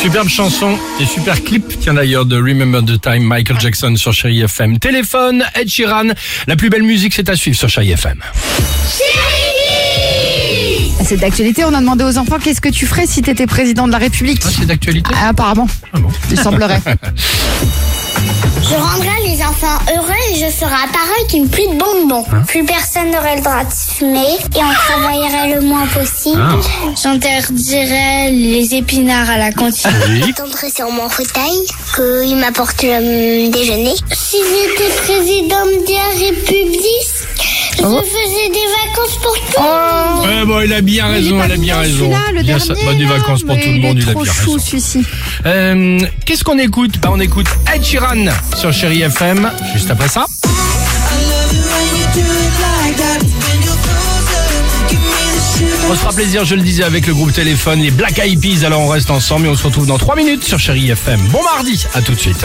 Superbe chanson et super clip, tiens d'ailleurs, de Remember the Time, Michael Jackson sur Chéri FM. Téléphone, Ed Sheeran, la plus belle musique c'est à suivre sur Chéri FM. C'est d'actualité. On a demandé aux enfants qu'est-ce que tu ferais si tu étais président de la République? Ah, c'est d'actualité Ah, apparemment, Ah bon il semblerait. Je rendrai les enfants heureux et je ferai apparaître une pluie de bonbons. Plus personne n'aurait le droit de fumer et on travaillerait le moins possible. Ah. J'interdirais les épinards à la cantine. Oui. J'attendrai sur mon fauteuil qu'il m'apporte le déjeuner. Si j'étais président de la République, je faisais des vacances pour tout. Oh, Bon, il a bien il raison, elle a bien raison. le Bien dernier, bah, des vacances pour tout le monde, il il a bien raison. Euh, Qu'est-ce qu'on écoute Bah on écoute Ed Sheeran sur Chéri FM, juste après ça. On se fera plaisir, je le disais, avec le groupe Téléphone, les Black Eyed Peas. Alors on reste ensemble et on se retrouve dans 3 minutes sur Chéri FM. Bon mardi, à tout de suite.